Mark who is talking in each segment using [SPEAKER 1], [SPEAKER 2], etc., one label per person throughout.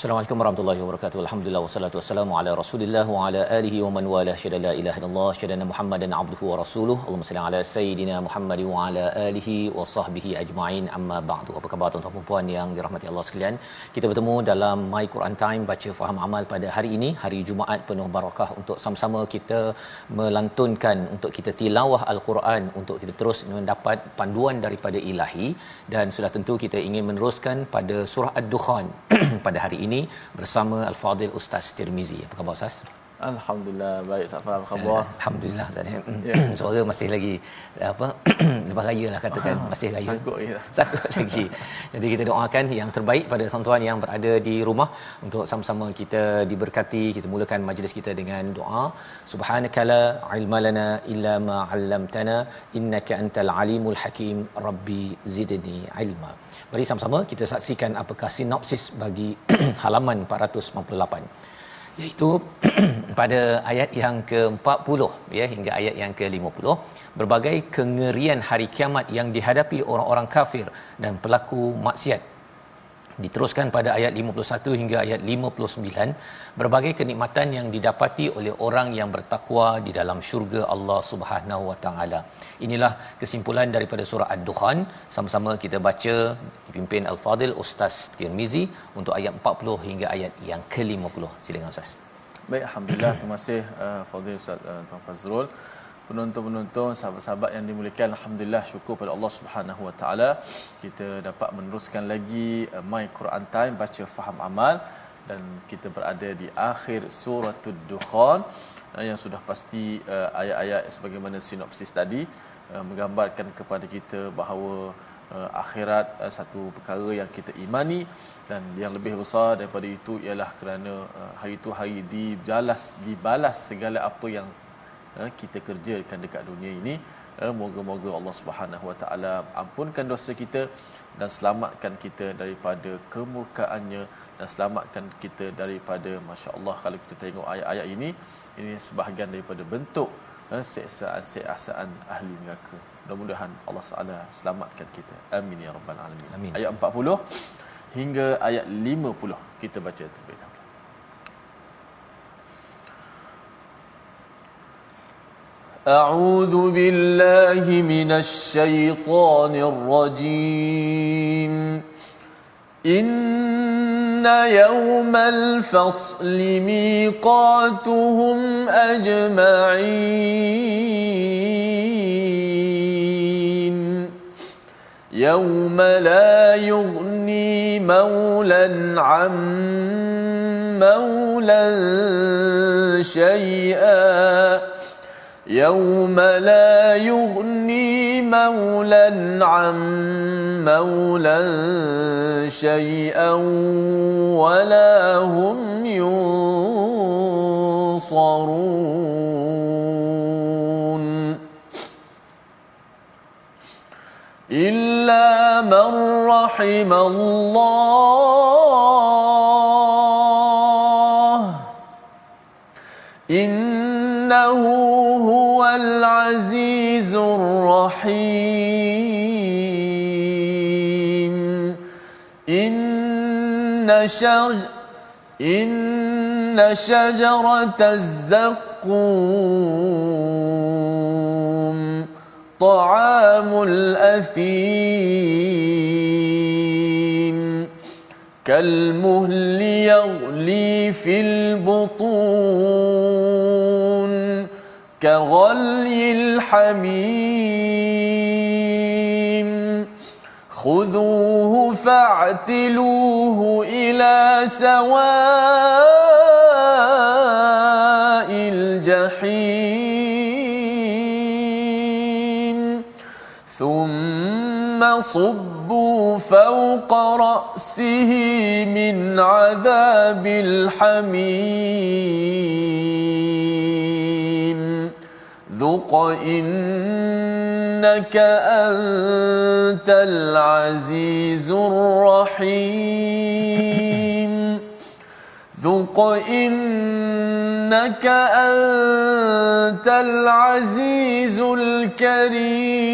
[SPEAKER 1] Assalamualaikum warahmatullahi wabarakatuh. Alhamdulillah wassalatu wassalamu ala Rasulillah wa ala alihi wa man wala syada la ilaha illallah syada Muhammadan abduhu wa rasuluh. Allahumma salli ala sayidina Muhammad wa ala alihi wa sahbihi ajma'in. Amma ba'du. Apa khabar tuan-tuan dan puan yang dirahmati Allah sekalian? Kita bertemu dalam My Quran Time baca faham amal pada hari ini, hari Jumaat penuh barakah untuk sama-sama kita melantunkan untuk kita tilawah al-Quran untuk kita terus mendapat panduan daripada ilahi dan sudah tentu kita ingin meneruskan pada surah Ad-Dukhan pada hari ini ini bersama Al-Fadil Ustaz Tirmizi. Apa khabar Ustaz?
[SPEAKER 2] Alhamdulillah baik Safar apa khabar?
[SPEAKER 1] Alhamdulillah Ustaz. Ya. Suara masih lagi apa lepas raya lah katakan Aha, masih raya.
[SPEAKER 2] Sangkut ya.
[SPEAKER 1] Sangkut lagi. Jadi kita doakan yang terbaik pada tuan-tuan yang berada di rumah untuk sama-sama kita diberkati. Kita mulakan majlis kita dengan doa. Subhanakala ilma lana illa ma 'allamtana innaka antal alimul hakim. Rabbi zidni ilma. Mari sama-sama kita saksikan apakah sinopsis bagi halaman 498 iaitu pada ayat yang ke-40 ya hingga ayat yang ke-50 berbagai kengerian hari kiamat yang dihadapi orang-orang kafir dan pelaku maksiat diteruskan pada ayat 51 hingga ayat 59 berbagai kenikmatan yang didapati oleh orang yang bertakwa di dalam syurga Allah Subhanahu wa taala. Inilah kesimpulan daripada surah Ad-Dukhan. Sama-sama kita baca dipimpin Al-Fadil Ustaz Tirmizi untuk ayat 40 hingga ayat yang ke-50. Silakan Ustaz.
[SPEAKER 2] Baik, alhamdulillah terima kasih uh, Fadil Ustaz uh, Tuan Fazrul penonton-penonton sahabat-sahabat yang dimuliakan alhamdulillah syukur pada Allah Subhanahu wa taala. Kita dapat meneruskan lagi uh, my Quran time baca faham amal. Dan kita berada di akhir suratul dukhan uh, yang sudah pasti uh, ayat-ayat sebagaimana sinopsis tadi uh, menggambarkan kepada kita bahawa uh, akhirat uh, satu perkara yang kita imani dan yang lebih besar daripada itu ialah kerana uh, hari itu hari dibalas dibalas segala apa yang kita kerjakan dekat dunia ini eh, moga-moga Allah Subhanahu Wa Taala ampunkan dosa kita dan selamatkan kita daripada kemurkaannya dan selamatkan kita daripada masya-Allah kalau kita tengok ayat-ayat ini ini sebahagian daripada bentuk eh, seksaan-seksaan ahli neraka. Mudah-mudahan Allah Taala selamatkan kita. Amin ya rabbal alamin. Amin. Ayat 40 hingga ayat 50 kita baca terlebih dahulu. أعوذ بالله من الشيطان الرجيم. إن يوم الفصل ميقاتهم أجمعين. يوم لا يغني مولا عن مولا شيئا. يوم لا يغني مولا عن مولا شيئا ولا هم ينصرون إلا من رحم الله العزيز الرحيم. إن شر إن شجرة الزقوم طعام الأثيم. كالمهل يغلي في البطون. كغلي الحميم. خذوه فاعتلوه إلى سواء الجحيم. ثم صبوا فوق رأسه من عذاب الحميم. ذق إنك أنت العزيز الرحيم. ذق إنك أنت العزيز الكريم.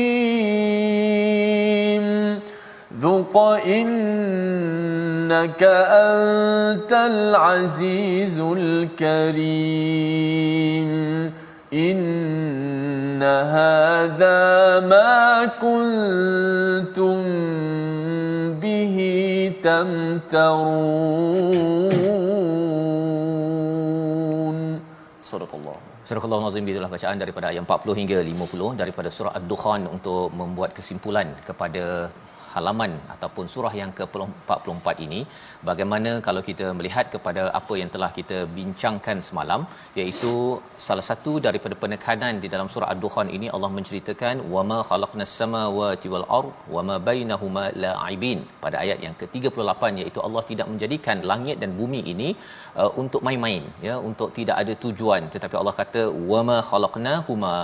[SPEAKER 2] ذق إنك أنت العزيز الكريم. إن هذا ما كنتم به تمترون صدق الله
[SPEAKER 1] Surah Allah Nazim itulah bacaan daripada ayat 40 hingga 50 daripada surah Ad-Dukhan untuk membuat kesimpulan kepada halaman ataupun surah yang ke-44 ini bagaimana kalau kita melihat kepada apa yang telah kita bincangkan semalam iaitu salah satu daripada penekanan di dalam surah ad-dukhan ini Allah menceritakan wama khalaqnas samawati wal ard wama bainahuma la'ibin. Pada ayat yang ke-38 iaitu Allah tidak menjadikan langit dan bumi ini uh, untuk main-main ya untuk tidak ada tujuan. Tetapi Allah kata wama khalaqnahuma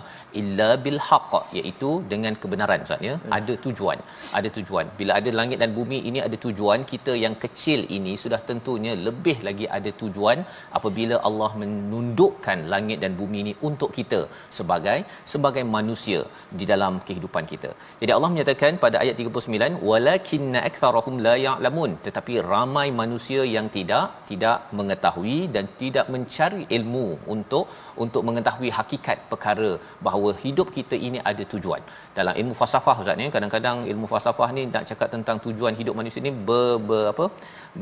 [SPEAKER 1] illa bil haqq iaitu dengan kebenaran ustaz ya. Hmm. ada tujuan ada tujuan tujuan. Bila ada langit dan bumi ini ada tujuan, kita yang kecil ini sudah tentunya lebih lagi ada tujuan apabila Allah menundukkan langit dan bumi ini untuk kita sebagai sebagai manusia di dalam kehidupan kita. Jadi Allah menyatakan pada ayat 39, walakinna aktsarahum la ya'lamun, tetapi ramai manusia yang tidak tidak mengetahui dan tidak mencari ilmu untuk untuk mengetahui hakikat perkara bahawa hidup kita ini ada tujuan. Dalam ilmu falsafah ustaz ni kadang-kadang ilmu falsafah ni nak cakap tentang tujuan hidup manusia ni ber, ber apa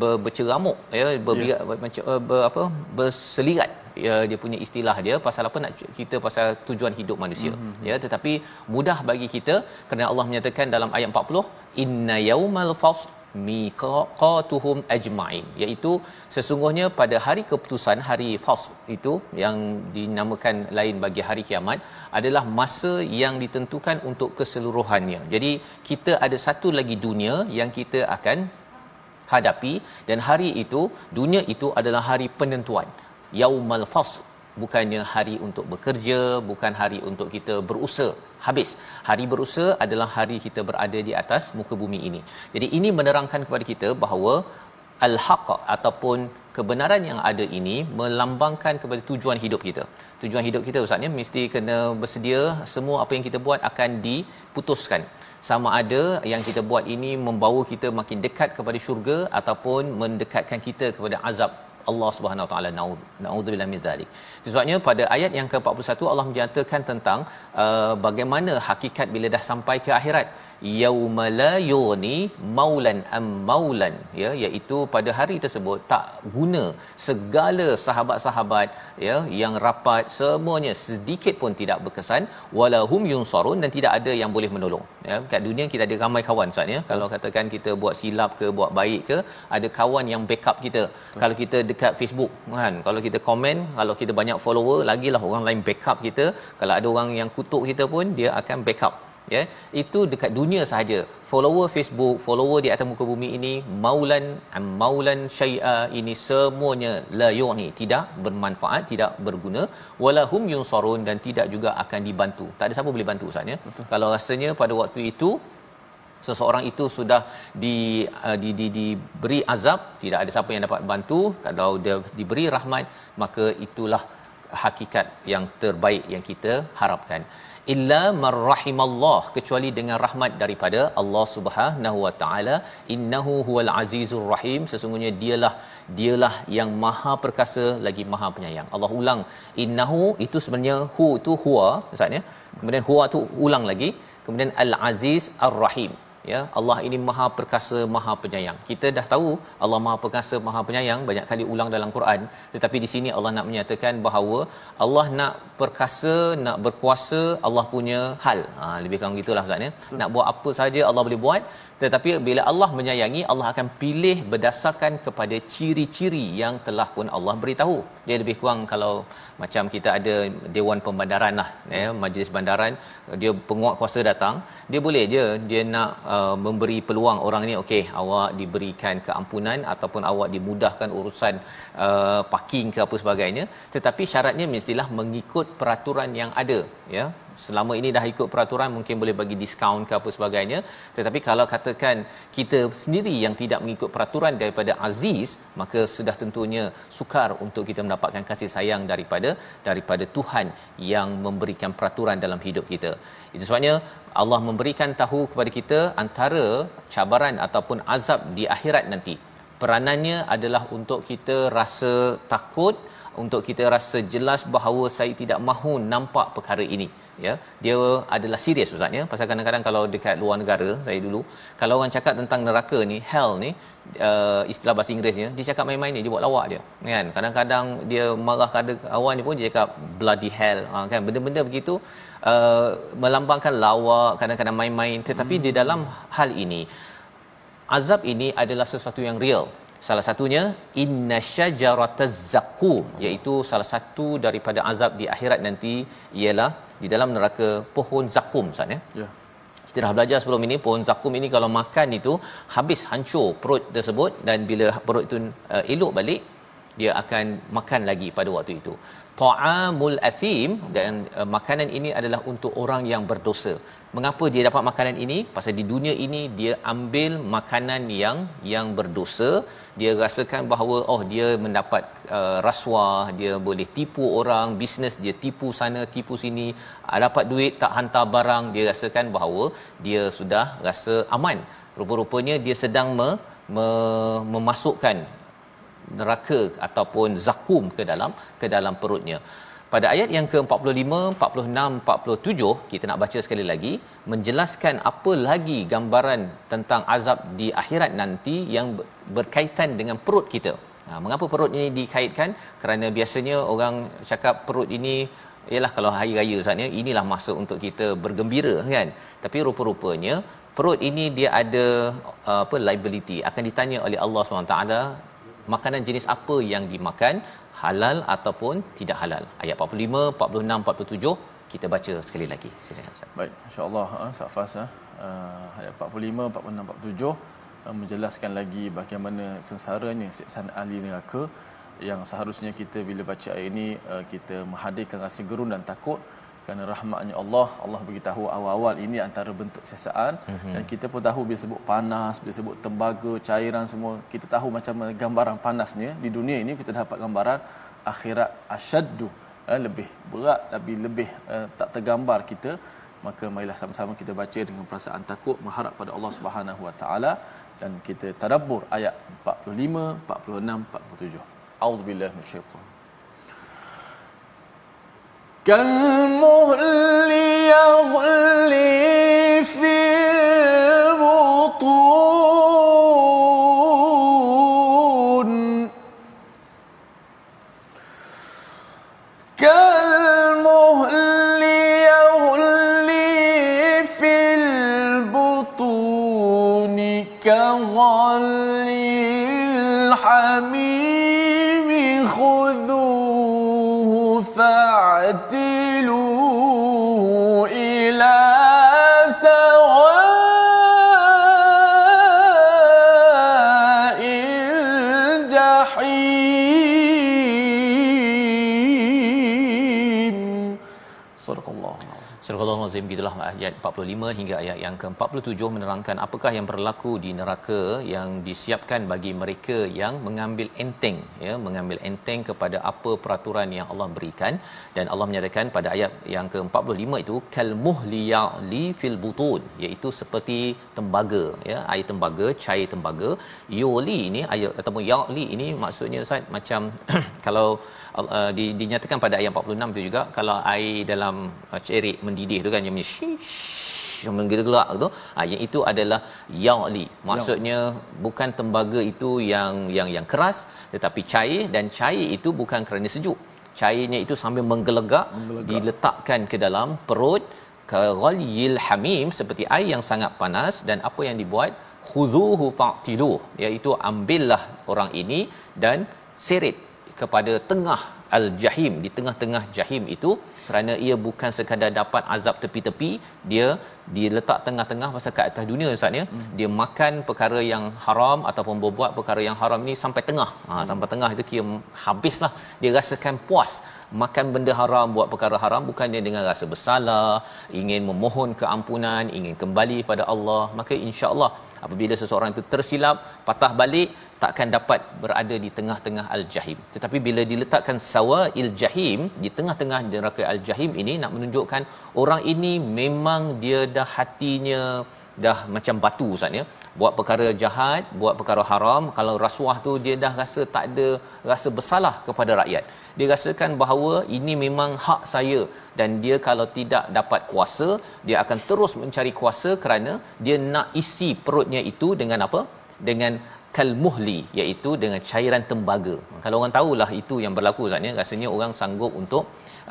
[SPEAKER 1] ber, berceramuk ya berbiak yeah. macam uh, ber, apa berselirat ya dia punya istilah dia pasal apa nak kita pasal tujuan hidup manusia mm-hmm. ya tetapi mudah bagi kita kerana Allah menyatakan dalam ayat 40 inna yaumal fasl miqatuhum ajma'in iaitu sesungguhnya pada hari keputusan hari fasl itu yang dinamakan lain bagi hari kiamat adalah masa yang ditentukan untuk keseluruhannya. Jadi kita ada satu lagi dunia yang kita akan hadapi dan hari itu dunia itu adalah hari penentuan. Yaumal fasl bukannya hari untuk bekerja bukan hari untuk kita berusaha habis. Hari berusaha adalah hari kita berada di atas muka bumi ini. Jadi ini menerangkan kepada kita bahawa al-haq ataupun kebenaran yang ada ini melambangkan kepada tujuan hidup kita. Tujuan hidup kita ustaznya mesti kena bersedia semua apa yang kita buat akan diputuskan. Sama ada yang kita buat ini membawa kita makin dekat kepada syurga ataupun mendekatkan kita kepada azab Allah Subhanahu Wa Taala naudzubillah min zalik. Sebabnya pada ayat yang ke-41 Allah menyatakan tentang uh, bagaimana hakikat bila dah sampai ke akhirat yauma la yuni maulan am maulan. Ya iaitu pada hari tersebut tak guna segala sahabat-sahabat ya yang rapat. Semuanya sedikit pun tidak berkesan. Walahum yunsarun dan tidak ada yang boleh menolong. Ya kat dunia kita ada ramai kawan ustaz ya. Kalau katakan kita buat silap ke buat baik ke ada kawan yang backup kita. Betul. kalau kita dekat Facebook kan kalau kita komen kalau kita banyak follower lagilah orang lain backup kita. Kalau ada orang yang kutuk kita pun dia akan backup ya. Itu dekat dunia sahaja. Follower Facebook follower di atas muka bumi ini maulan am maulan syai'a ini semuanya la yu'ni tidak bermanfaat tidak berguna. Walahum yunsarun dan tidak juga akan dibantu. Tak ada siapa boleh bantu ustaz ya. Kalau rasanya pada waktu itu seseorang itu sudah di, uh, di di diberi azab tidak ada siapa yang dapat bantu. Kalau dia diberi rahmat maka itulah hakikat yang terbaik yang kita harapkan illa marrahimallah kecuali dengan rahmat daripada Allah Subhanahu wa taala. Innahu huwal azizur rahim. Sesungguhnya dialah dialah yang maha perkasa lagi maha penyayang. Allah ulang innahu itu sebenarnya hu itu huwa maksudnya kemudian huwa tu ulang lagi. Kemudian al aziz ar rahim ya. Allah ini maha perkasa maha penyayang. Kita dah tahu Allah maha perkasa maha penyayang banyak kali ulang dalam Quran. Tetapi di sini Allah nak menyatakan bahawa Allah nak perkasa nak berkuasa Allah punya hal. Ha lebih kurang gitulah ustaz ya. Nak buat apa saja Allah boleh buat tetapi bila Allah menyayangi Allah akan pilih berdasarkan kepada ciri-ciri yang telah pun Allah beritahu. Dia lebih kurang kalau macam kita ada dewan pembandaran lah ya majlis bandaran dia penguat kuasa datang dia boleh je dia nak uh, memberi peluang orang ni okey awak diberikan keampunan ataupun awak dimudahkan urusan uh, parking ke apa sebagainya. Tetapi syaratnya mestilah mengikut peraturan yang ada ya selama ini dah ikut peraturan mungkin boleh bagi diskaun ke apa sebagainya. Tetapi kalau katakan kita sendiri yang tidak mengikut peraturan daripada aziz maka sudah tentunya sukar untuk kita mendapatkan kasih sayang daripada daripada Tuhan yang memberikan peraturan dalam hidup kita. Itu sebabnya Allah memberikan tahu kepada kita antara cabaran ataupun azab di akhirat nanti. Peranannya adalah untuk kita rasa takut untuk kita rasa jelas bahawa saya tidak mahu nampak perkara ini ya. Dia adalah serius ustaz ya. Pasal kadang-kadang kalau dekat luar negara saya dulu kalau orang cakap tentang neraka ni hell ni uh, istilah bahasa Inggerisnya dia cakap main-main ni dia buat lawak dia kan. Kadang-kadang dia marah kada kawan dia pun dia cakap bloody hell ha, kan. Benda-benda begitu uh, melambangkan lawak kadang-kadang main-main. Tetapi hmm. di dalam hal ini azab ini adalah sesuatu yang real Salah satunya inna syajarataz zakum iaitu salah satu daripada azab di akhirat nanti ialah di dalam neraka pohon zakum Ustaz ya. Ya. Kita dah belajar sebelum ini pohon zakum ini kalau makan itu habis hancur perut tersebut dan bila perut itu uh, elok balik dia akan makan lagi pada waktu itu. Ta'amul athim dan uh, makanan ini adalah untuk orang yang berdosa. Mengapa dia dapat makanan ini? Pasal di dunia ini dia ambil makanan yang yang berdosa, dia rasakan bahawa oh dia mendapat uh, rasuah, dia boleh tipu orang, bisnes dia tipu sana, tipu sini, uh, dapat duit tak hantar barang, dia rasakan bahawa dia sudah rasa aman. Rupa-rupanya dia sedang me, me, memasukkan neraka ataupun zakum ke dalam ke dalam perutnya. Pada ayat yang ke-45, 46, 47 kita nak baca sekali lagi menjelaskan apa lagi gambaran tentang azab di akhirat nanti yang berkaitan dengan perut kita. Ha, mengapa perut ini dikaitkan? Kerana biasanya orang cakap perut ini ialah kalau hari raya saatnya inilah masa untuk kita bergembira kan. Tapi rupa-rupanya perut ini dia ada apa liability akan ditanya oleh Allah SWT makanan jenis apa yang dimakan halal ataupun tidak halal. Ayat 45 46 47 kita baca sekali lagi. Silakan
[SPEAKER 2] Ustaz. Baik insyaallah uh, Safas uh, ayat 45 46 47 uh, menjelaskan lagi bagaimana sengsaranya siksaan ahli neraka yang seharusnya kita bila baca ayat ini uh, kita menghadirkan rasa gerun dan takut kerana rahmatnya Allah Allah beritahu awal-awal ini antara bentuk siasaan. Mm-hmm. dan kita pun tahu bila sebut panas bila sebut tembaga cairan semua kita tahu macam gambaran panasnya. Di dunia ini kita dapat gambaran akhirat asyaddu eh, lebih berat lebih lebih eh, tak tergambar kita. Maka marilah sama-sama kita baca dengan perasaan takut mengharap pada Allah Subhanahu Wa Taala. Dan kita tadabbur ayat 45 46 47 auzubillahi minasyaitanir كالمهل يغلي
[SPEAKER 1] Al-Azim gitulah ayat 45 hingga ayat yang ke-47 menerangkan apakah yang berlaku di neraka yang disiapkan bagi mereka yang mengambil enteng ya mengambil enteng kepada apa peraturan yang Allah berikan. Dan Allah menyatakan pada ayat yang ke-45 itu kal muhliya li fil butun iaitu seperti tembaga ya air tembaga cair tembaga. Yuli ini ayat ataupun yali ini maksudnya Ustaz macam kalau uh, di, dinyatakan pada ayat 46 tu juga kalau air dalam uh, cerik mendidih tu kan yang yang menggelak tu ha, yang itu adalah yali maksudnya bukan tembaga itu yang yang yang keras tetapi cair dan cair itu bukan kerana sejuk. Cairnya itu sambil menggelegak, menggelegak. diletakkan ke dalam perut kaghalyil hamim seperti air yang sangat panas dan apa yang dibuat? Khuzuhu fa'tilu iaitu ambillah orang ini dan seret kepada tengah al-jahim. Di tengah-tengah jahim itu kerana ia bukan sekadar dapat azab tepi-tepi dia diletak tengah-tengah masa kat atas dunia ustaz ya. Hmm. dia makan perkara yang haram ataupun berbuat perkara yang haram ni sampai tengah. Ha sampai tengah itu kira habislah. Dia rasakan puas makan benda haram buat perkara haram bukannya dengan rasa bersalah ingin memohon keampunan ingin kembali pada Allah maka insya-Allah apabila seseorang itu tersilap patah balik takkan dapat berada di tengah-tengah al-jahim. Tetapi bila diletakkan sawa'il jahim di tengah-tengah neraka al-jahim ini nak menunjukkan orang ini memang dia dah hatinya dah macam batu ustaz ya buat perkara jahat buat perkara haram kalau rasuah tu dia dah rasa tak ada rasa bersalah kepada rakyat. Dia rasakan bahawa ini memang hak saya dan dia kalau tidak dapat kuasa dia akan terus mencari kuasa kerana dia nak isi perutnya itu dengan apa? Dengan kalmuhli iaitu dengan cairan tembaga. Kalau orang tahulah itu yang berlaku Ustaz ya. Rasanya orang sanggup untuk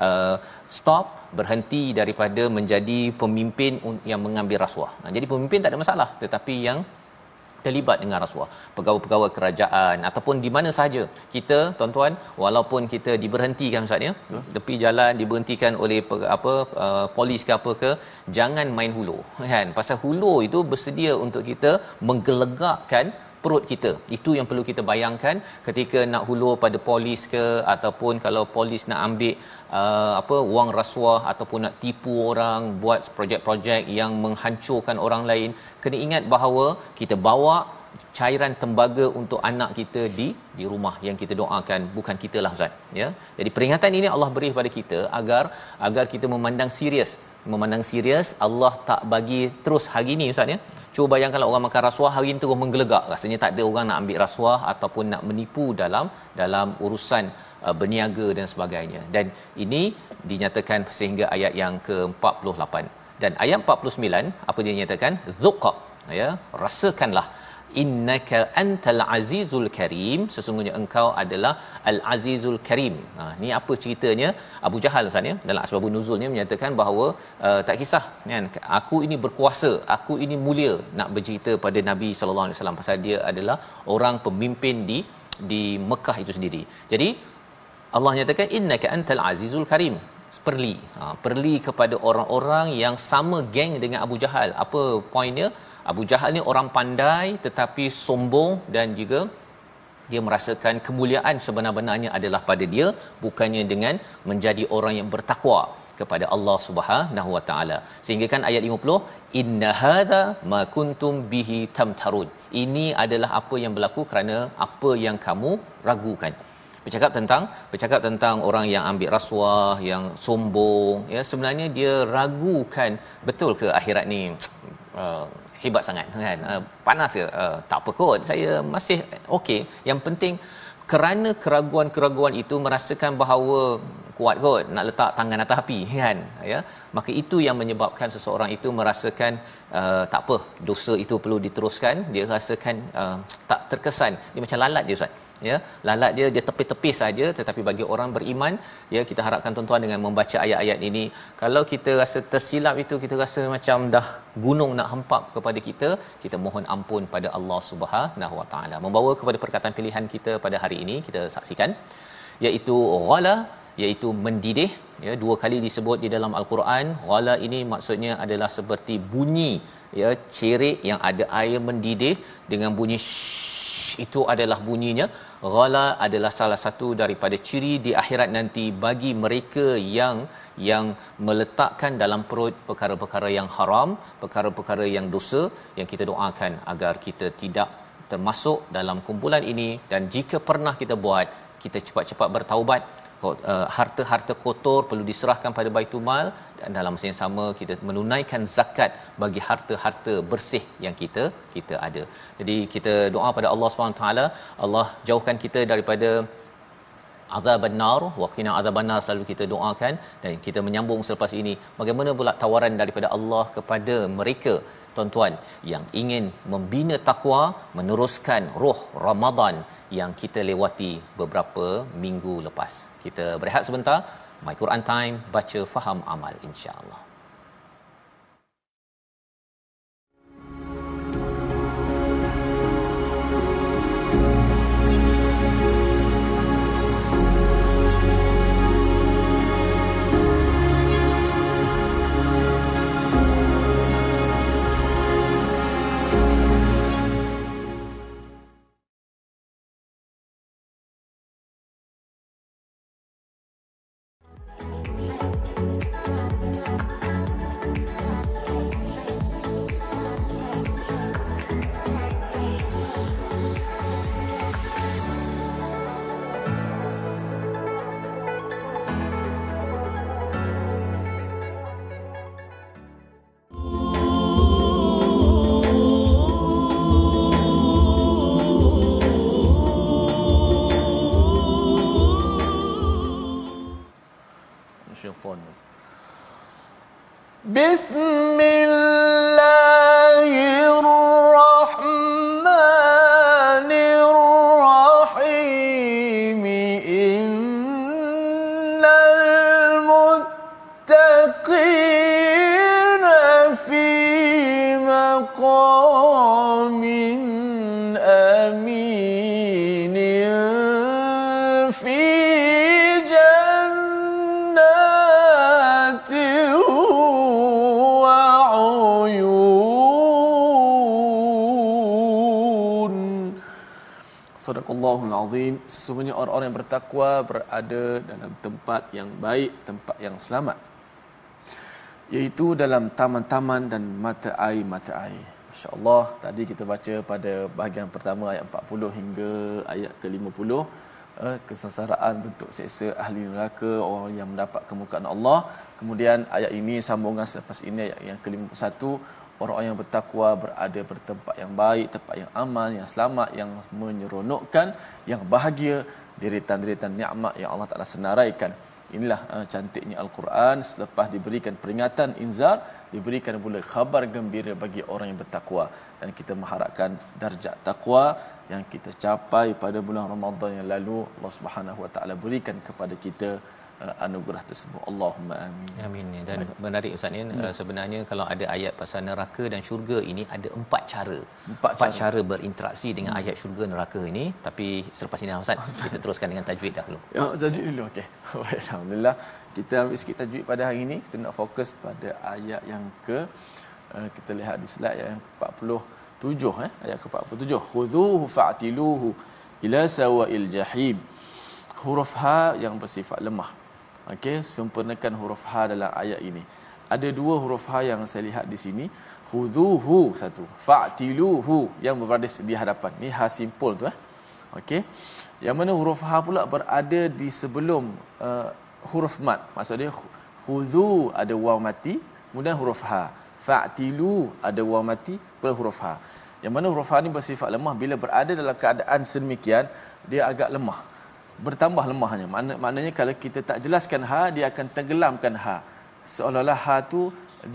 [SPEAKER 1] uh, stop berhenti daripada menjadi pemimpin yang mengambil rasuah. Nah, jadi pemimpin tak ada masalah tetapi yang terlibat dengan rasuah. Pegawai-pegawai kerajaan ataupun di mana saja kita tuan-tuan walaupun kita diberhentikan ustaz ya tepi jalan diberhentikan oleh apa uh, polis ke apa ke jangan main hulu kan? Pasal hulu itu bersedia untuk kita menggelegakkan perut kita. Itu yang perlu kita bayangkan ketika nak hulur pada polis ke ataupun kalau polis nak ambil uh, apa wang rasuah ataupun nak tipu orang buat projek-projek yang menghancurkan orang lain, kena ingat bahawa kita bawa cairan tembaga untuk anak kita di di rumah yang kita doakan. Bukan kita lah ustaz ya. Jadi peringatan ini Allah beri kepada kita agar agar kita memandang serius. Memandang serius Allah tak bagi terus hari ini ustaz ya Cuba bayangkanlah orang makan rasuah hari ini terus menggelegak. Rasanya tak ada orang nak ambil rasuah ataupun nak menipu dalam dalam urusan uh, berniaga dan sebagainya. Dan ini dinyatakan sehingga ayat yang ke-48. Dan ayat 49 apa dia nyatakan? Dzuqa ya, rasakanlah innaka antal azizul karim. Sesungguhnya engkau adalah al azizul karim. Ha ni apa ceritanya? Abu Jahal Ustaz ya? Dalam asbabun nuzulnya menyatakan bahawa uh, tak kisah kan? Aku ini berkuasa aku ini mulia nak bercerita pada Nabi sallallahu alaihi wasallam pasal dia adalah orang pemimpin di di Mekah itu sendiri. Jadi Allah nyatakan innaka antal azizul karim. Perli. Ha, perli kepada orang-orang yang sama geng dengan Abu Jahal. Apa poinnya Abu Jahal ni orang pandai tetapi sombong dan juga dia merasakan kemuliaan sebenar-benarnya adalah pada dia bukannya dengan menjadi orang yang bertakwa kepada Allah Subhanahu Wa Taala. Sehingga kan ayat 50 inna hadza ma kuntum bihi tamtarun. Ini adalah apa yang berlaku kerana apa yang kamu ragukan. Bercakap tentang bercakap tentang orang yang ambil rasuah, yang sombong, ya sebenarnya dia ragukan betul ke akhirat ni uh, hebat sangat kan? Uh, panas ke uh, tak apa kot. Saya masih okey. Yang penting kerana keraguan-keraguan itu merasakan bahawa kuat kot nak letak tangan atas api kan? Ya? Maka itu yang menyebabkan seseorang itu merasakan uh, tak apa dosa itu perlu diteruskan. Dia rasakan uh, tak terkesan. Dia macam lalat je ustaz ya lalat dia dia tepi-tepi saja tetapi bagi orang beriman ya kita harapkan tuan-tuan dengan membaca ayat-ayat ini kalau kita rasa tersilap itu kita rasa macam dah gunung nak hempap kepada kita kita mohon ampun pada Allah Subhanahu Wa Taala. Membawa kepada perkataan pilihan kita pada hari ini kita saksikan iaitu ghala iaitu mendidih. Ya dua kali disebut di dalam al-Quran ghala ini maksudnya adalah seperti bunyi ya cerik yang ada air mendidih dengan bunyi itu adalah bunyinya. Ghala adalah salah satu daripada ciri di akhirat nanti bagi mereka yang yang meletakkan dalam perut perkara-perkara yang haram perkara-perkara yang dosa yang kita doakan agar kita tidak termasuk dalam kumpulan ini. Dan jika pernah kita buat kita cepat-cepat bertaubat uh, harta-harta kotor perlu diserahkan pada baitul mal. Dan dalam masa yang sama kita menunaikan zakat bagi harta-harta bersih yang kita kita ada. Jadi kita doa pada Allah SWT Allah jauhkan kita daripada azab an-nar wa qina azabannar selalu kita doakan. Dan kita menyambung selepas ini bagaimana pula tawaran daripada Allah kepada mereka tuan-tuan yang ingin membina takwa meneruskan roh Ramadan yang kita lewati beberapa minggu lepas. Kita berehat sebentar. My Quran Time, baca faham amal insya-Allah.
[SPEAKER 2] mesmo Sadaqallahul Azim Sesungguhnya orang-orang yang bertakwa Berada dalam tempat yang baik Tempat yang selamat. Iaitu dalam taman-taman Dan mata air-mata air. Masya Allah Tadi kita baca pada bahagian pertama Ayat 40 hingga ayat ke-50 eh, Kesesaraan bentuk seksa ahli neraka Orang yang mendapat kemukaan Allah. Kemudian ayat ini sambungan selepas ini Ayat yang ke-51 orang-orang yang bertakwa berada bertempat yang baik, tempat yang aman, yang selamat, yang menyeronokkan, yang bahagia, deritan-deritan nikmat yang Allah Taala senaraikan. Inilah uh, cantiknya Al-Quran. Selepas diberikan peringatan inzar diberikan pula khabar gembira bagi orang yang bertakwa. Dan kita mengharapkan darjat takwa yang kita capai pada bulan Ramadan yang lalu Allah Subhanahu Wa Taala berikan kepada kita uh, anugerah tersebut. Allahumma amin.
[SPEAKER 1] Amin. Dan menarik Ustaz ni hmm. sebenarnya kalau ada ayat pasal neraka dan syurga ini ada empat cara.
[SPEAKER 2] Empat
[SPEAKER 1] Empat
[SPEAKER 2] cara.
[SPEAKER 1] cara berinteraksi dengan ayat syurga neraka ini tapi selepas ini Ustaz kita teruskan dengan tajwid dahulu.
[SPEAKER 2] Ya, tajwid dulu. Okey. Alhamdulillah. Kita ambil sikit tajwid pada hari ini. Kita nak fokus pada ayat yang ke uh, kita lihat di slide yang 47 eh ayat ke-47 khuzuhu fa'tiluhu ila sawa'il jahim huruf ha yang bersifat lemah okey sempurnakan huruf ha dalam ayat ini. Ada dua huruf ha yang saya lihat di sini. Khuzuhu satu fa'tiluhu yang berada di hadapan. Ni ha simpul tu eh. Okey. Yang mana huruf ha pula berada di sebelum uh, huruf mat. Maksudnya khuzu ada waw mati kemudian huruf ha fa'tilu ada waw mati pula huruf ha yang mana huruf ha ni bersifat lemah. Bila berada dalam keadaan sedemikian dia agak lemah bertambah lemahnya. Makna, maknanya kalau kita tak jelaskan ha dia akan tenggelamkan ha. Seolah-olah ha tu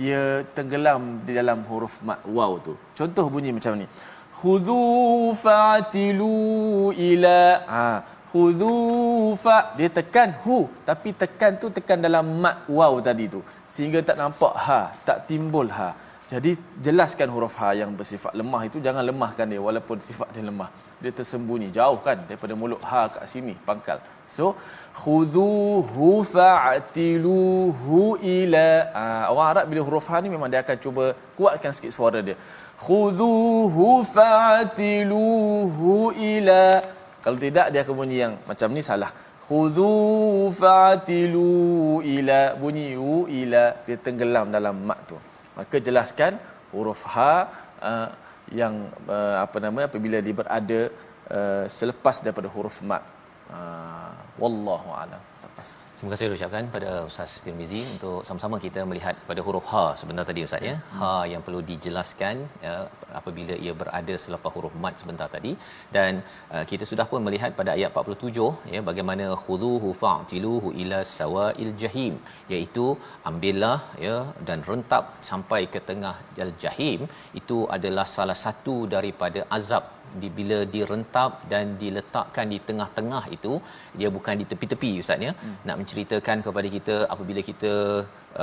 [SPEAKER 2] dia tenggelam di dalam huruf mat waw tu. Contoh bunyi macam ni. Khudhu fa'tilu ila ha. Khudhu fa dia tekan hu tapi tekan tu tekan dalam mat waw tadi tu. Sehingga tak nampak ha tak timbul ha. Jadi jelaskan huruf ha yang bersifat lemah itu jangan lemahkan dia walaupun sifat dia lemah dia tersembunyi jauh kan daripada mulut ha kat sini pangkal. So khuduhu fa'tiluhu ila ha, orang Arab bila huruf ha ni memang dia akan cuba kuatkan sikit suara dia. Khuduhu fa'tiluhu ila. Kalau tidak dia akan bunyi yang macam ni salah. Khudhu fa'tilu ila bunyi u ila dia tenggelam dalam mat tu. Maka jelaskan huruf ha uh, yang uh, apa nama apabila dia berada uh, selepas daripada huruf mat. Uh, wallahu alam. Selepas
[SPEAKER 1] Terima kasih ucapkan pada Ustaz Tirmizi untuk sama-sama kita melihat pada huruf ha sebentar tadi Ustaz ya. Ha yang perlu dijelaskan ya, apabila ia berada selepas huruf mat sebentar tadi. Dan uh, kita sudah pun melihat pada ayat 47 ya bagaimana khuduhu fa'tiluhu ila sawa'il jahim iaitu ambillah ya dan rentap sampai ke tengah jal jahim itu adalah salah satu daripada azab di bila direntap dan diletakkan di tengah-tengah itu dia bukan di tepi-tepi ustaz ya. Hmm. nak menceritakan kepada kita apabila kita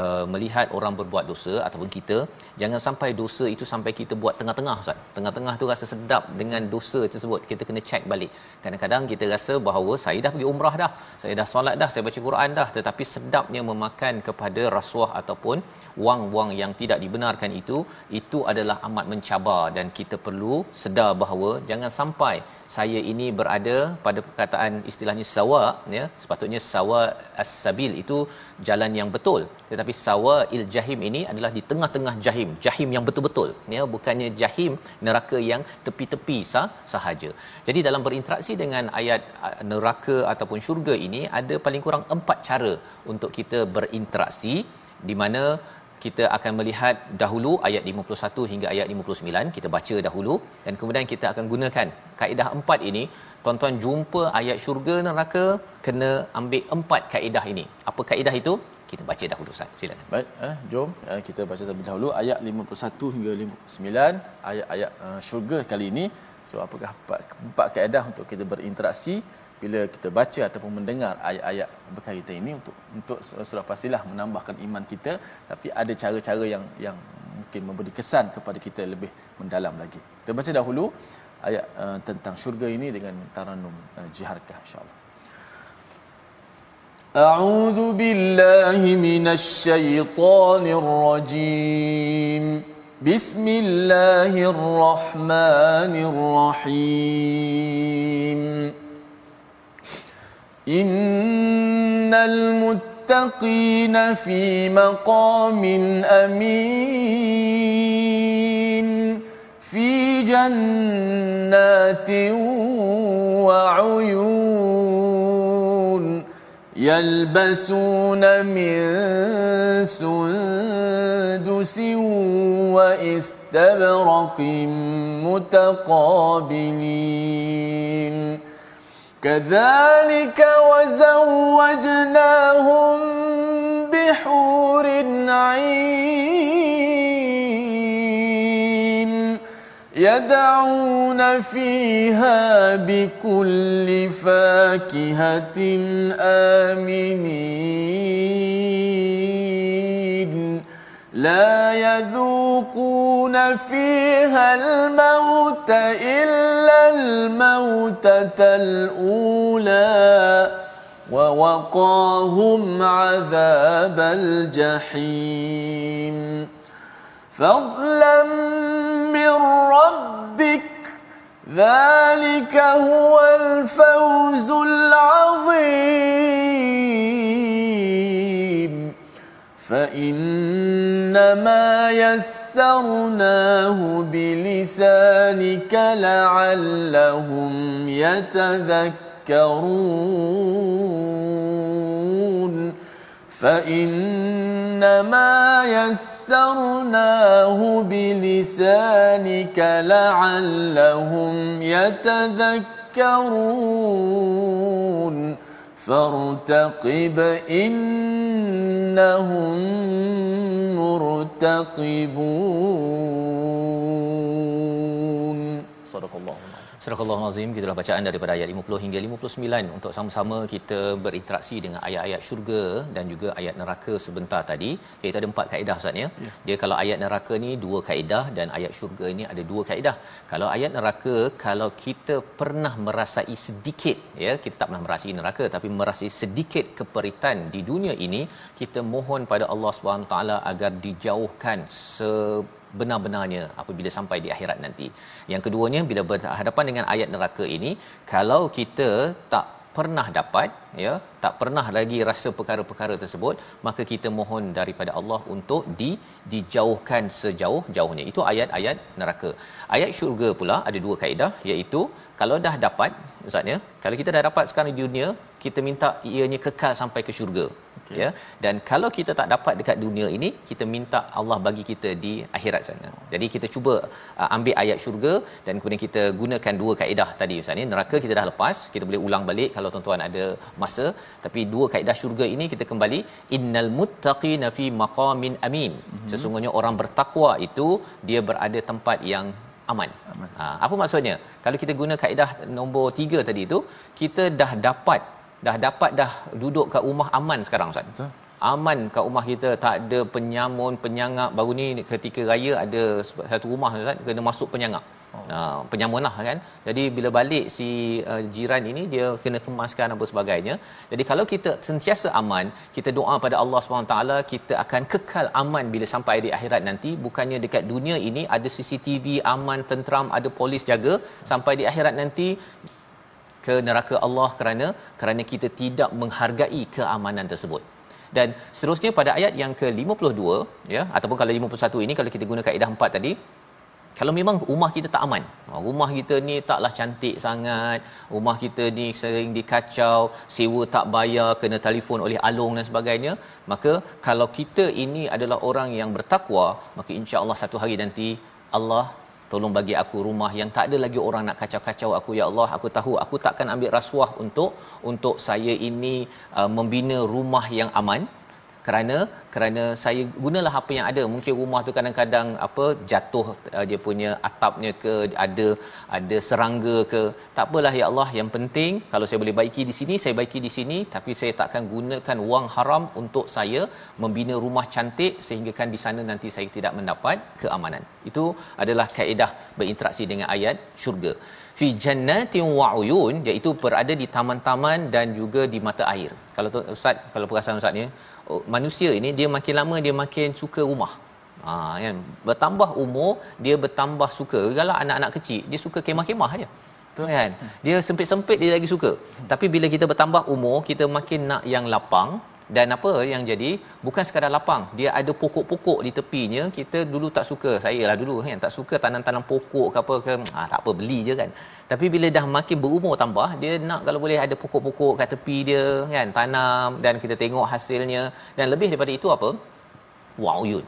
[SPEAKER 1] uh, melihat orang berbuat dosa ataupun kita jangan sampai dosa itu sampai kita buat tengah-tengah ustaz. Tengah-tengah tu rasa sedap dengan dosa tersebut. Kita kena check balik. Kadang-kadang kita rasa bahawa saya dah pergi umrah dah saya dah solat dah saya baca Quran dah tetapi sedapnya memakan kepada rasuah ataupun wang-wang yang tidak dibenarkan itu itu adalah amat mencabar dan kita perlu sedar bahawa jangan sampai saya ini berada pada perkataan istilahnya sawa ya. Sepatutnya sawa as-sabil itu jalan yang betul. Tetapi sawa il jahim ini adalah di tengah-tengah jahim jahim yang betul-betul ya. Bukannya jahim neraka yang tepi-tepi sah, sahaja. Jadi dalam berinteraksi dengan ayat neraka ataupun syurga ini ada paling kurang empat cara untuk kita berinteraksi di mana kita akan melihat dahulu ayat 51 hingga ayat 59 kita baca dahulu dan kemudian kita akan gunakan kaedah empat ini. Tuan-tuan jumpa ayat syurga neraka kena ambil empat kaedah ini. Apa kaedah itu? Kita baca dahulu Ustaz. Silakan.
[SPEAKER 2] Baik eh jom. Eh, kita baca terlebih dahulu ayat 51 hingga 59 ayat-ayat uh, syurga kali ini. So apakah empat, empat kaedah untuk kita berinteraksi bila kita baca ataupun mendengar ayat-ayat berkaitan ini untuk untuk sudah pastilah menambahkan iman kita tapi ada cara-cara yang yang mungkin memberi kesan kepada kita lebih mendalam lagi. Kita baca dahulu ayat uh, tentang syurga ini dengan taranum uh, jiharkah insya-Allah. A'udzu billahi minasy syaithanir rajim. Bismillahirrahmanirrahim. إن المتقين في مقام أمين في جنات وعيون يلبسون من سندس واستبرق متقابلين كذلك وزوجناهم بحور عين يدعون فيها بكل فاكهة آمنين. لا يذوقون فيها الموت إلا الموتة الأولى ووقاهم عذاب الجحيم. فضلا من ربك ذلك هو الفوز العظيم. فإنما يسرناه بلسانك لعلهم يتذكرون. فإنما يسرناه بلسانك لعلهم يتذكرون. فارتقب إنهم مرتقبون. صدق الله.
[SPEAKER 1] Astagfirullahalazim gitulah bacaan daripada ayat 50 hingga 59 untuk sama-sama kita berinteraksi dengan ayat-ayat syurga dan juga ayat neraka sebentar tadi. Kita ada empat kaedah Ustaz ya? ya. Dia kalau ayat neraka ni dua kaedah dan ayat syurga ni ada dua kaedah. Kalau ayat neraka kalau kita pernah merasai sedikit ya, kita tak pernah merasai neraka tapi merasai sedikit keperitan di dunia ini, kita mohon pada Allah Subhanahu taala agar dijauhkan se benar-benarnya apabila sampai di akhirat nanti. Yang keduanya bila berhadapan dengan ayat neraka ini, kalau kita tak pernah dapat ya tak pernah lagi rasa perkara-perkara tersebut maka kita mohon daripada Allah untuk di dijauhkan sejauh-jauhnya itu ayat-ayat neraka ayat syurga pula ada dua kaedah iaitu kalau dah dapat ustaz ya kalau kita dah dapat sekarang di dunia kita minta ianya kekal sampai ke syurga. Ya dan kalau kita tak dapat dekat dunia ini kita minta Allah bagi kita di akhirat sana jadi kita cuba uh, ambil ayat syurga dan kemudian kita gunakan dua kaedah tadi ustaz ni neraka kita dah lepas kita boleh ulang balik kalau tuan-tuan ada masa tapi dua kaedah syurga ini kita kembali innal muttaqina fi maqamin amin mm-hmm. sesungguhnya orang bertakwa itu dia berada tempat yang aman. aman. Ha, apa maksudnya? Kalau kita guna kaedah nombor tiga tadi itu, kita dah dapat dah dapat dah duduk kat rumah aman sekarang Ustaz. Betul. Aman kat rumah kita tak ada penyamun, penyangak. Baru ni ketika raya ada satu rumah Ustaz kena masuk penyangak. Oh. Uh, penyamun lah kan jadi bila balik si uh, jiran ini dia kena kemaskan apa sebagainya jadi kalau kita sentiasa aman kita doa pada Allah SWT kita akan kekal aman bila sampai di akhirat nanti bukannya dekat dunia ini ada CCTV aman tentram ada polis jaga sampai di akhirat nanti ke neraka Allah kerana kerana kita tidak menghargai keamanan tersebut. Dan seterusnya pada ayat yang ke-52 ya ataupun kalau 51 ini kalau kita guna kaedah 4 tadi kalau memang rumah kita tak aman rumah kita ni taklah cantik sangat rumah kita ni sering dikacau sewa tak bayar kena telefon oleh alung dan sebagainya maka kalau kita ini adalah orang yang bertakwa maka insya-Allah satu hari nanti Allah tolong bagi aku rumah yang tak ada lagi orang nak kacau-kacau aku. Ya Allah aku tahu aku takkan ambil rasuah untuk untuk saya ini uh, membina rumah yang aman kerana kerana saya gunalah apa yang ada. Mungkin rumah tu kadang-kadang apa jatuh uh, dia punya atapnya ke ada ada serangga ke. Tak apalah ya Allah yang penting kalau saya boleh baiki di sini saya baiki di sini. Tapi saya takkan gunakan wang haram untuk saya membina rumah cantik sehingga kan di sana nanti saya tidak mendapat keamanan. Itu adalah kaedah berinteraksi dengan ayat syurga. Fi jannatin wa uyun iaitu berada di taman-taman dan juga di mata air. Kalau tu ustaz kalau perasan ustaz ni manusia ini dia makin lama dia makin suka rumah. Ha kan bertambah umur dia bertambah suka kalau anak-anak kecil dia suka kemah-kemah aja. Betul kan? Dia sempit-sempit dia lagi suka. Tapi bila kita bertambah umur kita makin nak yang lapang dan apa yang jadi bukan sekadar lapang. Dia ada pokok-pokok di tepinya. Kita dulu tak suka. Saya lah dulu kan tak suka tanam-tanam pokok ke apa ke. Ah tak apa beli je kan. Tapi bila dah makin berumur tambah dia nak kalau boleh ada pokok-pokok kat tepi dia kan tanam. Dan kita tengok hasilnya. Dan lebih daripada itu apa? Wow yun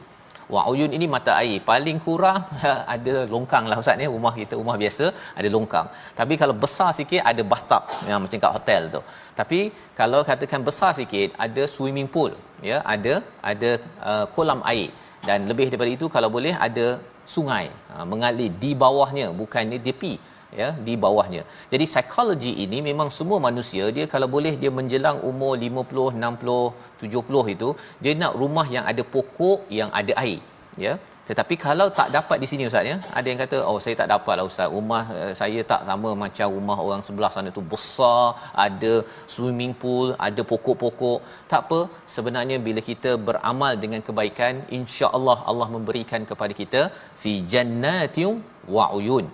[SPEAKER 1] Wah, uyun ini mata air. Paling kurang ada longkang lah Ustaz ni. Rumah kita, rumah biasa ada longkang. Tapi kalau besar sikit ada bathtub. Ya, macam kat hotel tu. Tapi kalau katakan besar sikit ada swimming pool. Ya, ada ada uh, kolam air. Dan lebih daripada itu kalau boleh ada sungai uh, mengalir di bawahnya. Bukan di tepi ya di bawahnya. Jadi psikologi ini memang semua manusia dia kalau boleh dia menjelang umur 50, 60, 70 itu dia nak rumah yang ada pokok, yang ada air, ya. Tetapi kalau tak dapat di sini ustaz ya, ada yang kata oh saya tak dapatlah ustaz. Rumah uh, saya tak sama macam rumah orang sebelah sana tu besar, ada swimming pool, ada pokok-pokok. Tak apa, sebenarnya bila kita beramal dengan kebaikan, insya-Allah Allah memberikan kepada kita fi jannatin wa uyun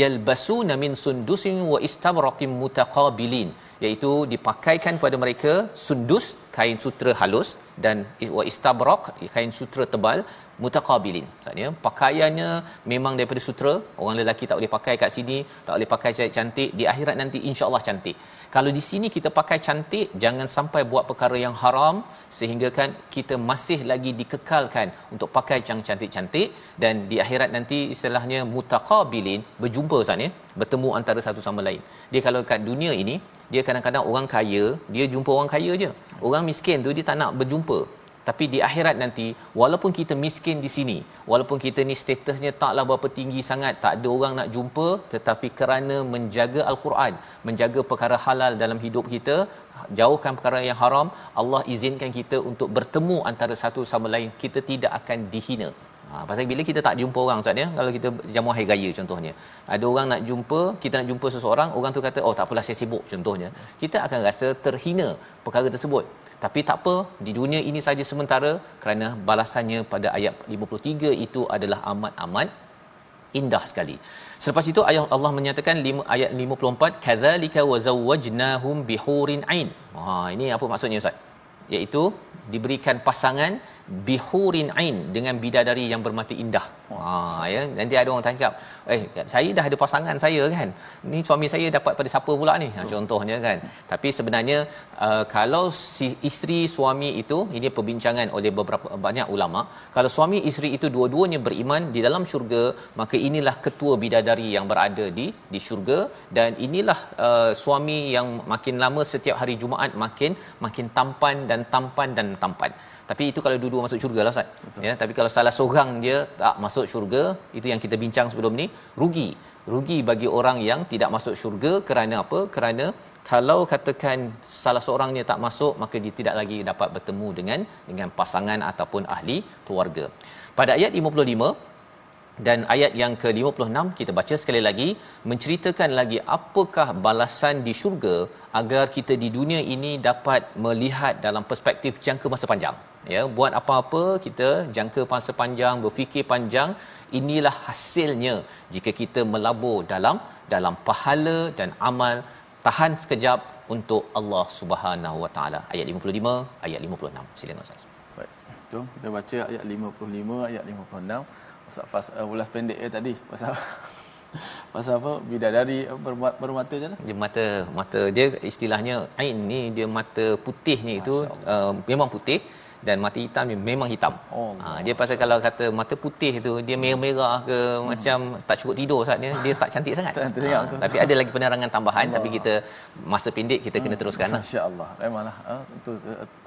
[SPEAKER 1] yalbasuna min sundusin wa istabraqin mutaqabilin iaitu dipakaikan pada mereka sundus kain sutra halus dan wa istabraq kain sutra tebal mutaqabilin. Maksudnya pakaiannya memang daripada sutra orang lelaki tak boleh pakai kat sini tak boleh pakai cantik. Di akhirat nanti insya-Allah cantik. Kalau di sini kita pakai cantik jangan sampai buat perkara yang haram sehingga kan kita masih lagi dikekalkan untuk pakai yang cantik-cantik. Dan di akhirat nanti istilahnya mutaqabilin berjumpa Ustaz ya bertemu antara satu sama lain. Dia kalau kat dunia ini dia kadang-kadang orang kaya dia jumpa orang kaya je. Orang miskin tu dia tak nak berjumpa tapi di akhirat nanti walaupun kita miskin di sini walaupun kita ni statusnya taklah berapa tinggi sangat tak ada orang nak jumpa tetapi kerana menjaga al-Quran menjaga perkara halal dalam hidup kita jauhkan perkara yang haram Allah izinkan kita untuk bertemu antara satu sama lain kita tidak akan dihina Ha, pasal bila kita tak jumpa orang Ustaz ya, kalau kita jamuan hari raya contohnya. Ada orang nak jumpa, kita nak jumpa seseorang, orang tu kata, "Oh, tak apalah saya sibuk." Contohnya. Kita akan rasa terhina perkara tersebut. Tapi tak apa, di dunia ini saja sementara kerana balasannya pada ayat 53 itu adalah amat-amat indah sekali. Selepas itu ayat Allah menyatakan 5 ayat 54 kadzalika wazawwajnahum bihurin ain. Ha ini apa maksudnya ustaz? Iaitu diberikan pasangan bihurin ain dengan bidadari yang bermata indah. Ha ya nanti ada orang tangkap, eh saya dah ada pasangan saya kan. Ni suami saya dapat pada siapa pula ni? Ha contohnya kan. Tapi sebenarnya uh, kalau si isteri suami itu ini perbincangan oleh beberapa banyak ulama, kalau suami isteri itu dua-duanya beriman di dalam syurga, maka inilah ketua bidadari yang berada di di syurga dan inilah uh, suami yang makin lama setiap hari Jumaat makin makin tampan dan tampan dan tampan. Tapi itu kalau dua-dua masuk syurga lah Ustaz. Betul. Ya, tapi kalau salah seorang dia tak masuk syurga, itu yang kita bincang sebelum ni, rugi. Rugi bagi orang yang tidak masuk syurga kerana apa? Kerana kalau katakan salah seorangnya tak masuk, maka dia tidak lagi dapat bertemu dengan dengan pasangan ataupun ahli keluarga. Pada ayat 55 dan ayat yang ke-56 kita baca sekali lagi menceritakan lagi apakah balasan di syurga agar kita di dunia ini dapat melihat dalam perspektif jangka masa panjang ya buat apa-apa kita jangka masa panjang berfikir panjang inilah hasilnya. Jika kita melabur dalam dalam pahala dan amal tahan sekejap untuk Allah Subhanahu Wa Taala. Ayat 55 ayat 56 silakan ustaz.
[SPEAKER 2] Baik. Jom kita baca ayat 55 ayat 56 Ustaz Fas uh, ulas pendek ya tadi. Pasal pasal apa? Bidadari bermata, bermata je lah.
[SPEAKER 1] Dia mata mata dia istilahnya ain ni dia mata putih ni itu uh, memang putih dan mata hitam dia memang hitam. Oh, ha, dia pasal kalau kata mata putih tu dia merah-merah ke hmm. macam tak cukup tidur saat dia dia tak cantik sangat. Tak ha, tapi ada lagi penerangan tambahan Allah. tapi kita masa pendek kita kena hmm. teruskan
[SPEAKER 2] lah. Masya-Allah. Memanglah ha, tu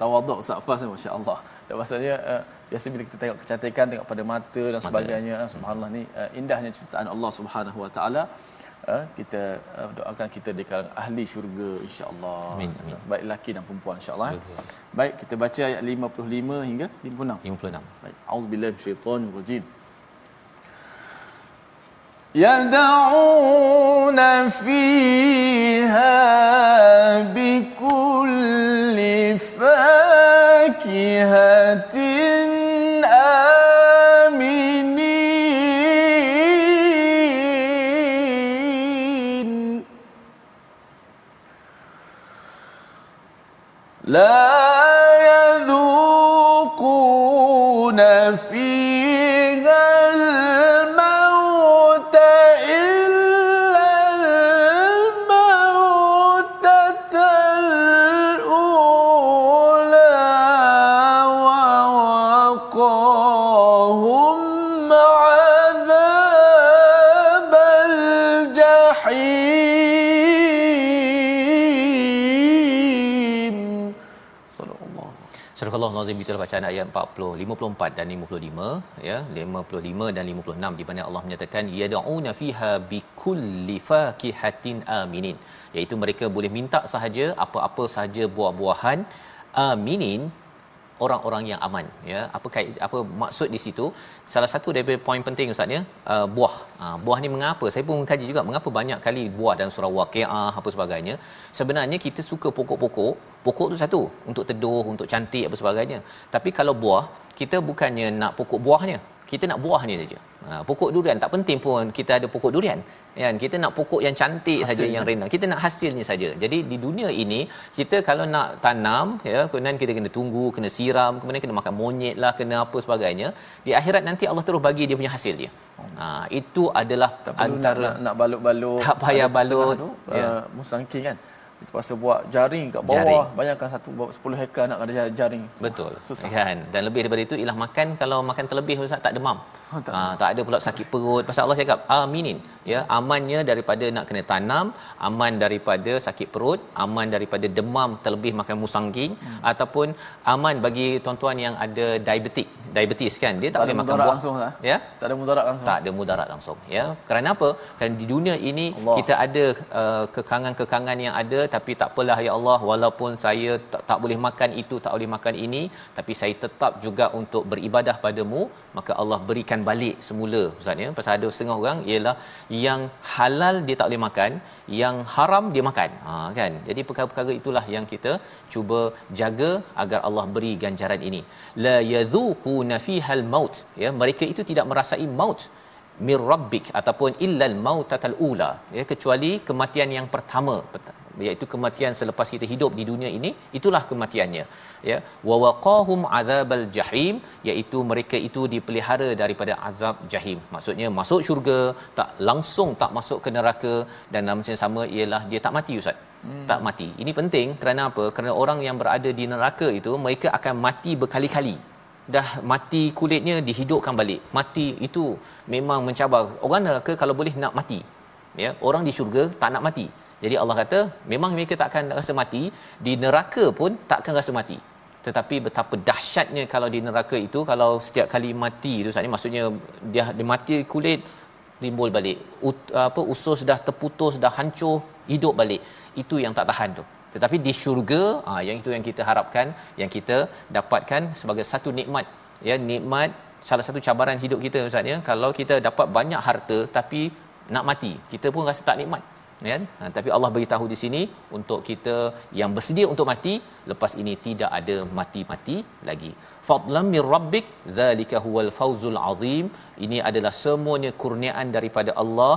[SPEAKER 2] tawaduk Ustaz Fas masya-Allah. Dan maksudnya uh, biasa bila kita tengok kecantikan tengok pada mata dan sebagainya mata. subhanallah ni uh, indahnya ciptaan Allah Subhanahu Wa Taala uh, kita uh, doakan kita di kalangan ahli syurga insyaallah amin amin baik lelaki dan perempuan insyaallah baik kita baca ayat 55 hingga 56
[SPEAKER 1] 56
[SPEAKER 2] baik auzubillahi minasyaitonir rajim يدعون فيها بكل
[SPEAKER 1] Nazim itulah bacaan ayat 40 54 dan 55 ya 55 dan 56 di mana Allah menyatakan yad'una fiha bikulli fakihatin aminin. Iaitu mereka boleh minta sahaja apa-apa sahaja buah-buahan aminin orang-orang yang aman ya. Apa kait apa maksud di situ? Salah satu daripada poin penting ustaz ya uh, buah. Uh, buah ni mengapa? Saya pun mengkaji juga mengapa banyak kali buah dan surah waqiah apa sebagainya. Sebenarnya kita suka pokok-pokok. Pokok tu satu untuk teduh untuk cantik apa sebagainya. Tapi kalau buah kita bukannya nak pokok buahnya kita nak buahnya saja. Ha, pokok durian tak penting pun kita ada pokok durian. Kan? Kita nak pokok yang cantik saja yang rena. Kita nak hasilnya saja. Jadi di dunia ini kita kalau nak tanam ya kemudian kita kena tunggu kena siram kemudian kena makan monyet lah kena apa sebagainya di akhirat nanti Allah terus bagi dia punya hasil dia. Ha, itu adalah
[SPEAKER 2] tak antara nak, nak balut-balut
[SPEAKER 1] tak payah balut. tu
[SPEAKER 2] ya. uh, musangking kan pasal buat jaring kat bawah jaring. banyakkan satu 10 hektar nak ada jaring
[SPEAKER 1] betul Susah. kan dan lebih daripada itu ialah makan kalau makan terlebih ustaz tak demam. Ha, tak ada pula sakit perut. Pasal Allah cakap aminin. Ya, amannya daripada nak kena tanam, aman daripada sakit perut, aman daripada demam terlebih makan musangking hmm. ataupun aman bagi tuan-tuan yang ada diabetik. Diabetes kan, dia tak,
[SPEAKER 2] Tak
[SPEAKER 1] boleh makan buah.
[SPEAKER 2] langsung lah.
[SPEAKER 1] Ya.
[SPEAKER 2] Tak ada mudarat langsung.
[SPEAKER 1] Tak ada mudarat langsung ya. Kerana apa? Kerana di dunia ini.
[SPEAKER 2] Allah.
[SPEAKER 1] kita ada uh, kekangan-kekangan yang ada tapi tak apalah ya Allah walaupun saya tak, tak boleh makan itu tak boleh makan ini tapi saya tetap juga untuk beribadah padamu maka Allah berikan balik semula ustaz ya. Pasal ada setengah orang ialah yang halal dia tak boleh makan yang haram dia makan. Ha kan? Jadi perkara-perkara itulah yang kita cuba jaga agar Allah beri ganjaran ini. La yadhuquna fihal maut ya. Mereka itu tidak merasai maut mir rabbik ataupun illal mautatal ula ya. Kecuali kematian yang pertama pert- iaitu kematian selepas kita hidup di dunia ini itulah kematiannya ya. Wa waqahum azabal jahim iaitu mereka itu dipelihara daripada azab jahim. Maksudnya masuk syurga tak langsung tak masuk ke neraka dan dalam macam sama ialah dia tak mati ustaz. Hmm. tak mati. Ini penting kerana apa? Kerana orang yang berada di neraka itu mereka akan mati berkali-kali. Dah mati kulitnya dihidupkan balik. Mati itu memang mencabar. Orang neraka kalau boleh nak mati ya. Orang di syurga tak nak mati jadi Allah kata memang mereka tak akan rasa mati di neraka pun tak akan rasa mati. Tetapi betapa dahsyatnya kalau di neraka itu kalau setiap kali mati itu saatnya maksudnya dia dia mati kulit timbul balik. Ut, apa usus dah terputus dah hancur hidup balik. Itu yang tak tahan tu. Tetapi di syurga ah yang itu yang kita harapkan yang kita dapatkan sebagai satu nikmat. Ya nikmat salah satu cabaran hidup kita ustaz ya. Kalau kita dapat banyak harta tapi nak mati kita pun rasa tak nikmat kan? Ha, tapi Allah beritahu di sini untuk kita yang bersedia untuk mati lepas ini tidak ada mati-mati lagi. Fadlan mir rabbik zalika huwal fawzul azim. Ini adalah semuanya kurniaan daripada Allah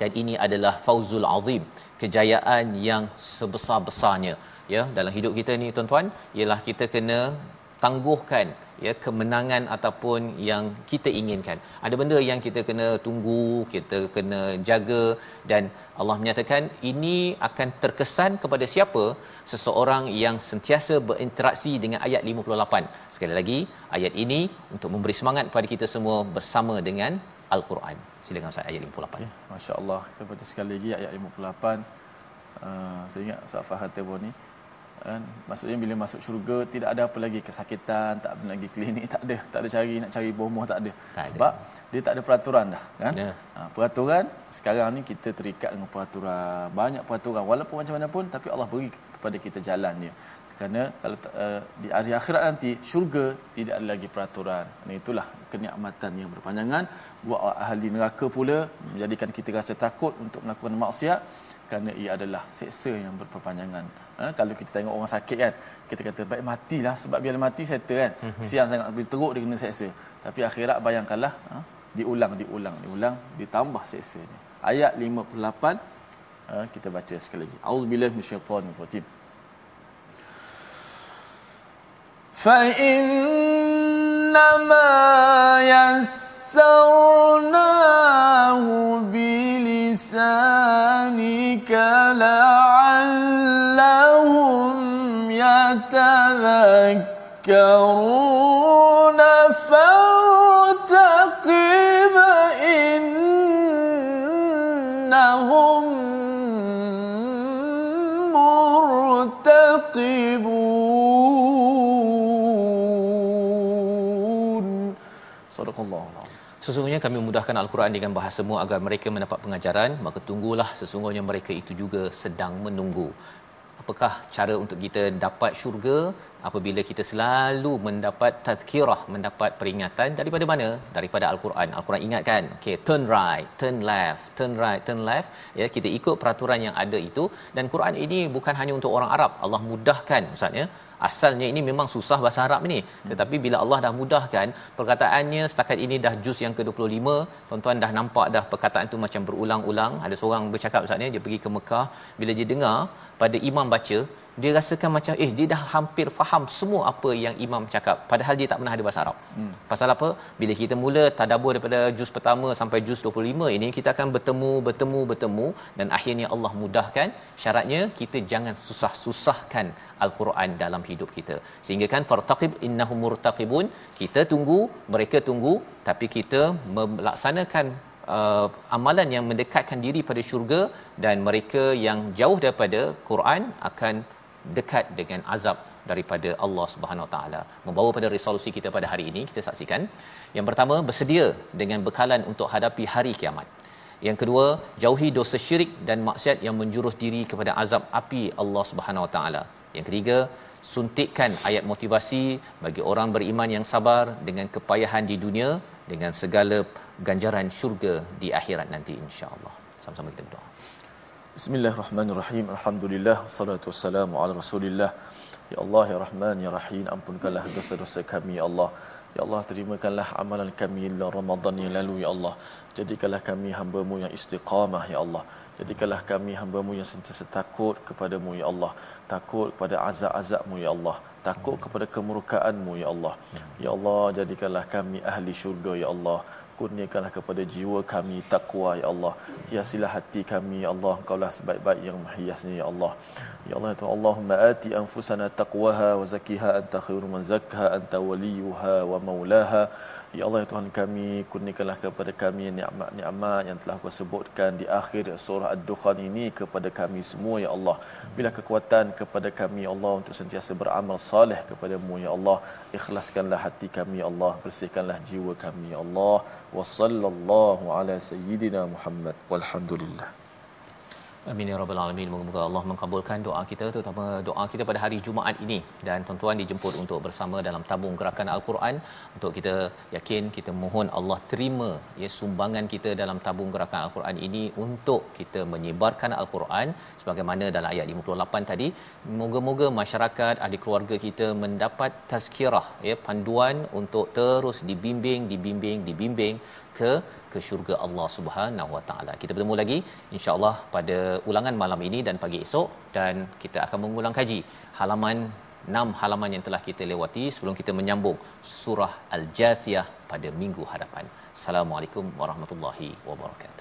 [SPEAKER 1] dan ini adalah fauzul azim kejayaan yang sebesar-besarnya. Ya dalam hidup kita ni tuan-tuan ialah kita kena tangguhkan ya kemenangan ataupun yang kita inginkan ada benda yang kita kena tunggu kita kena jaga dan Allah menyatakan ini akan terkesan kepada siapa seseorang yang sentiasa berinteraksi dengan ayat 58 sekali lagi ayat ini untuk memberi semangat kepada kita semua bersama dengan al-Quran silakan Ustaz ayat 58
[SPEAKER 2] Okay. Masya Allah. Kita baca sekali lagi ayat 58. Uh, saya ingat Ustaz Fahad Tebon ni. Kan? Maksudnya bila masuk syurga tidak ada apa lagi kesakitan, tak ada lagi klinik, tak ada. Tak ada cari nak cari bomoh tak ada.
[SPEAKER 1] Tak ada.
[SPEAKER 2] Sebab dia tak ada peraturan dah, kan?
[SPEAKER 1] Ya.
[SPEAKER 2] Ha, peraturan sekarang ni kita terikat dengan peraturan. Banyak peraturan walaupun macam mana pun tapi Allah beri kepada kita jalan dia. Kerana kalau uh, di hari akhirat nanti syurga tidak ada lagi peraturan. Dan itulah kenikmatan yang berpanjangan buat ahli neraka pula menjadikan kita rasa takut untuk melakukan maksiat kerana ia adalah seksa yang berperpanjangan. Ha, kalau kita tengok orang sakit kan, kita kata baik matilah sebab bila mati settle kan. Siang sangat bila teruk dia kena seksa. Tapi akhirat bayangkanlah ha, diulang diulang diulang ditambah seksanya. Ayat 58 ha, kita baca sekali lagi. Auzubillahi minasyaitanir rajim. فإنما يسرناه يتذكرون فارتقب إنهم مرتقبون صدق الله العظيم
[SPEAKER 1] Sesungguhnya kami memudahkan Al-Quran dengan bahasamu agar mereka mendapat pengajaran, maka tunggulah sesungguhnya mereka itu juga sedang menunggu. Apakah cara untuk kita dapat syurga apabila kita selalu mendapat tazkirah, mendapat peringatan daripada mana? Daripada Al-Quran. Al-Quran ingatkan, okay, turn right, turn left, turn right, turn left. Ya, kita ikut peraturan yang ada itu dan Quran ini bukan hanya untuk orang Arab. Allah mudahkan Ustaz ya asalnya ini memang susah bahasa Arab ni tetapi bila Allah dah mudahkan perkataannya setakat ini dah juz yang ke-25 tuan-tuan dah nampak dah perkataan tu macam berulang-ulang. Ada seorang bercakap ustaz ni dia pergi ke Mekah. Bila dia dengar pada imam baca dia rasakan macam eh dia dah hampir faham semua apa yang imam cakap padahal dia tak pernah ada bahasa Arab. Hmm. Pasal apa? Bila kita mula tadabbur daripada juz pertama sampai juz 25 ini kita akan bertemu bertemu bertemu dan akhirnya Allah mudahkan syaratnya kita jangan susah-susahkan al-Quran dalam hidup kita. Sehingga kan fartaqib innahum murtaqibun kita tunggu mereka tunggu tapi kita melaksanakan uh, amalan yang mendekatkan diri pada syurga dan mereka yang jauh daripada Quran akan dekat dengan azab daripada Allah Subhanahu Wa Taala. Membawa pada resolusi kita pada hari ini kita saksikan. Yang pertama bersedia dengan bekalan untuk hadapi hari kiamat. Yang kedua, jauhi dosa syirik dan maksiat yang menjurus diri kepada azab api Allah Subhanahu Wa Taala. Yang ketiga, suntikkan ayat motivasi bagi orang beriman yang sabar dengan kepayahan di dunia dengan segala ganjaran syurga di akhirat nanti insya-Allah. Sama-sama kita berdoa.
[SPEAKER 2] Bismillahirrahmanirrahim. Alhamdulillah wassalatu wassalamu ala Rasulillah. Ya Allah ya Rahman ya Rahim ampunkanlah dosa-dosa kami ya Allah. Ya Allah terimakanlah amalan kami dalam Ramadan yang lalu ya Allah. Jadikanlah kami hamba-Mu yang istiqamah ya Allah. Jadikanlah kami hamba-Mu yang sentiasa takut kepadamu ya Allah. Takut kepada azab-azab-Mu ya Allah. Takut kepada kemurkaan-Mu ya Allah. Ya Allah jadikanlah kami ahli syurga ya Allah kurniakanlah kepada jiwa kami takwa ya Allah. Hiasilah hati kami ya Allah. Engkaulah sebaik-baik yang menghiasnya ya Allah. Ya Allah ya Allahumma ati anfusana taqwaha wa zakkiha anta khairu man zakkaha anta waliyuha wa maulaha Ya Allah ya Tuhan kami kurniakanlah kepada kami nikmat-nikmat yang telah kau sebutkan di akhir surah Ad-Dukhan ini kepada kami semua ya Allah. Bila kekuatan kepada kami ya Allah untuk sentiasa beramal saleh kepadamu ya Allah. Ikhlaskanlah hati kami ya Allah, bersihkanlah jiwa kami ya Allah. Wa sallallahu ala sayyidina Muhammad walhamdulillah.
[SPEAKER 1] Amin ya rabbal alamin. Moga-moga Allah mengabulkan doa kita terutama doa kita pada hari Jumaat ini dan tuan-tuan dijemput untuk bersama dalam tabung gerakan Al-Quran untuk kita yakin kita mohon Allah terima ya sumbangan kita dalam tabung gerakan Al-Quran ini untuk kita menyebarkan Al-Quran sebagaimana dalam ayat 58 tadi. Moga-moga masyarakat ahli keluarga kita mendapat tazkirah ya panduan untuk terus dibimbing dibimbing dibimbing ke ke syurga Allah Subhanahu Wa Taala. Kita bertemu lagi insya-Allah pada ulangan malam ini dan pagi esok dan kita akan mengulang kaji halaman 6 halaman yang telah kita lewati sebelum kita menyambung surah Al-Jathiyah pada minggu hadapan. Assalamualaikum warahmatullahi wabarakatuh.